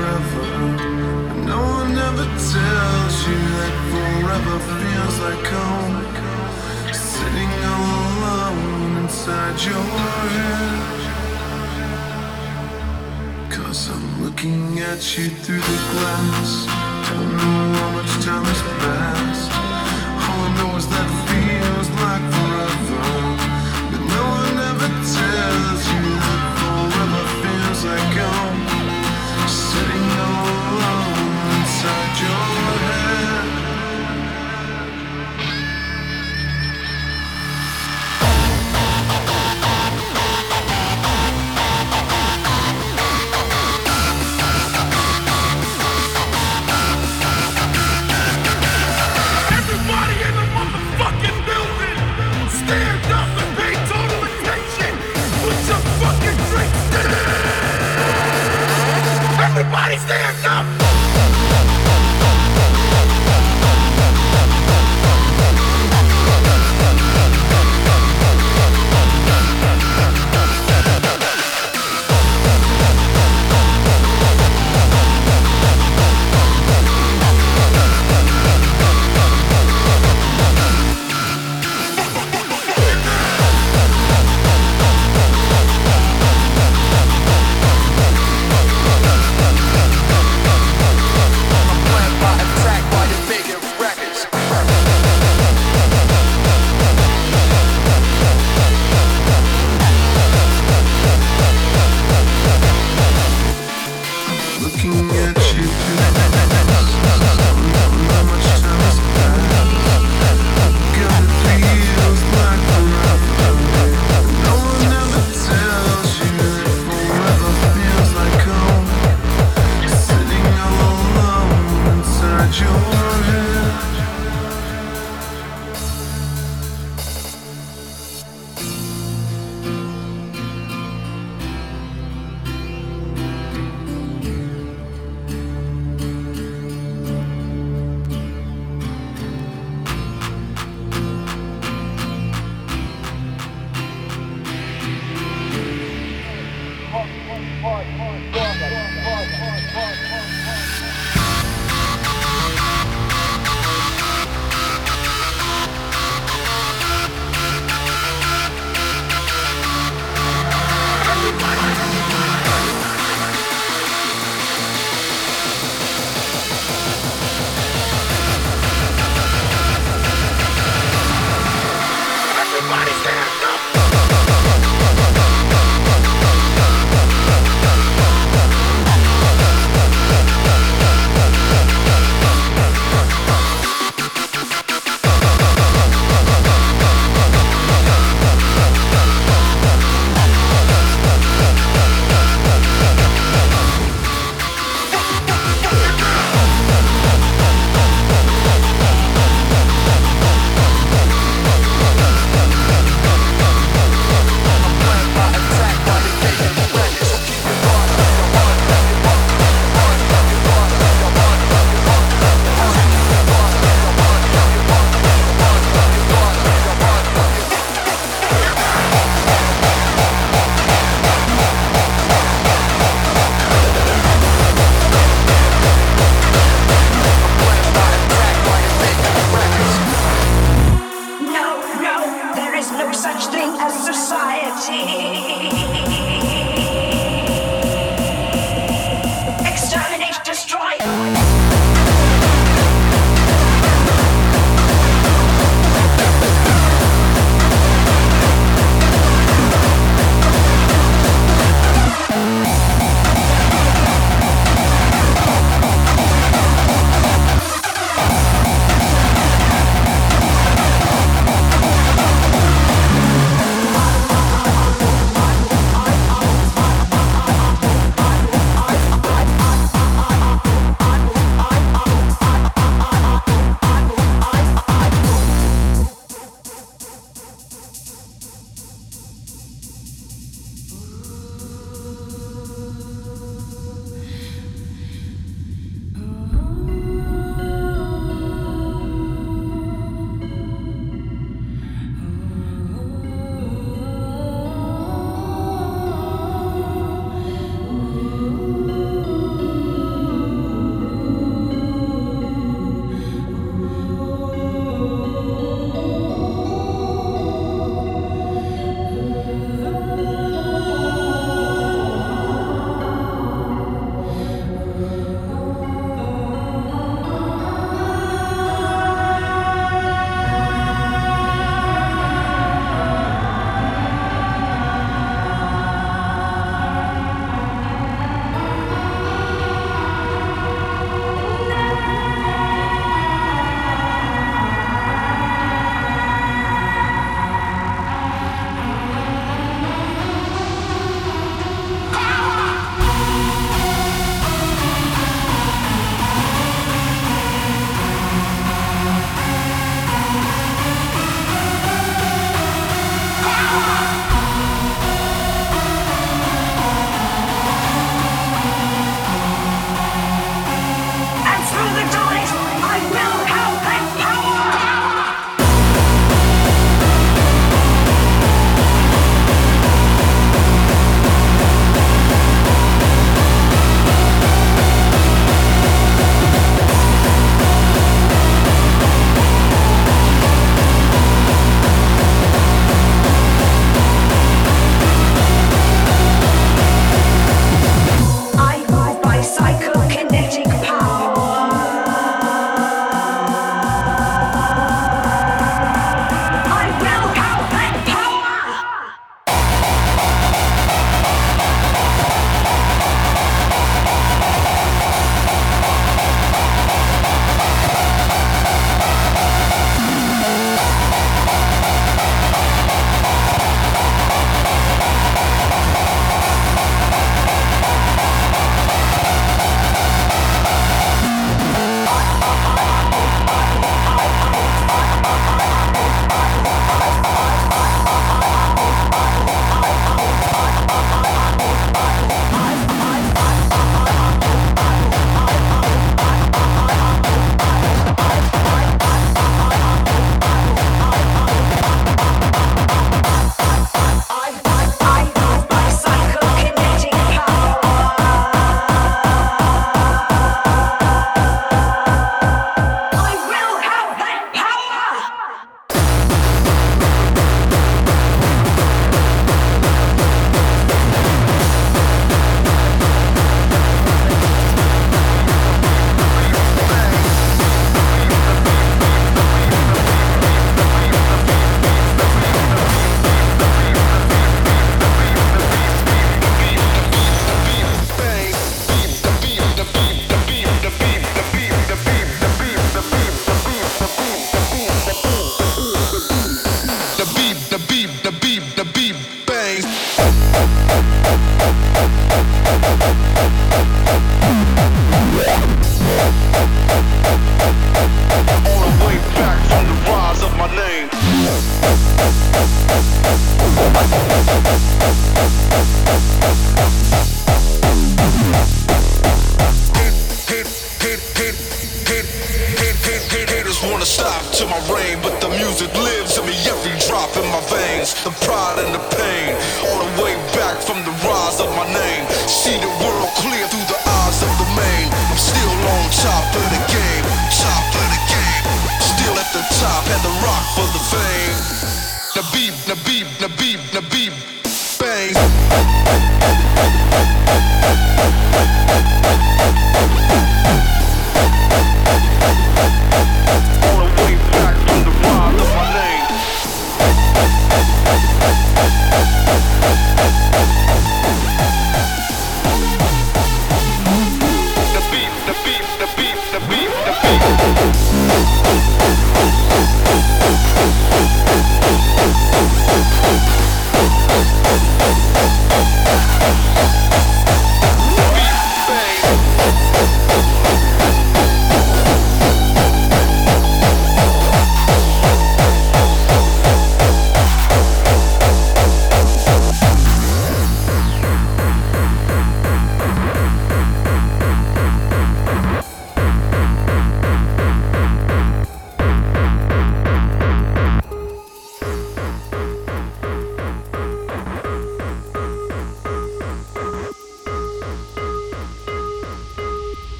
forever. And no one ever tells you that forever feels like home. Sitting all alone inside your head. Cause I'm looking at you through the glass. Don't know how much time has passed.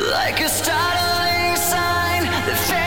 like a startling sign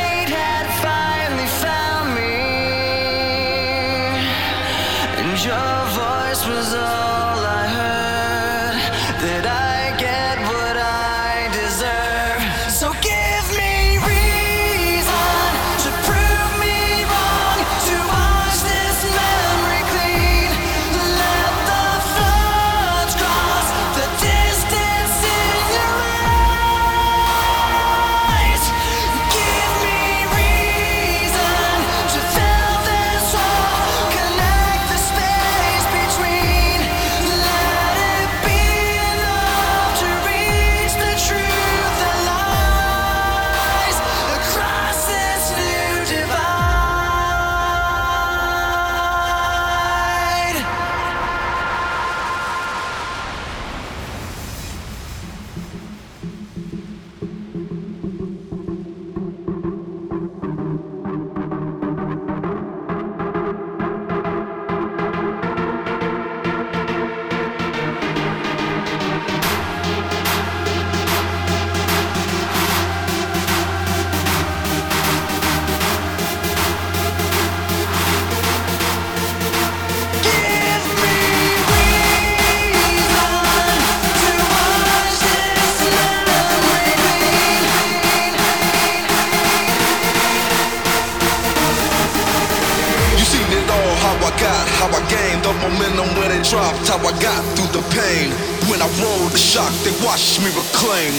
The momentum when they dropped. How I got through the pain. When I rolled the shock, they watched me reclaim.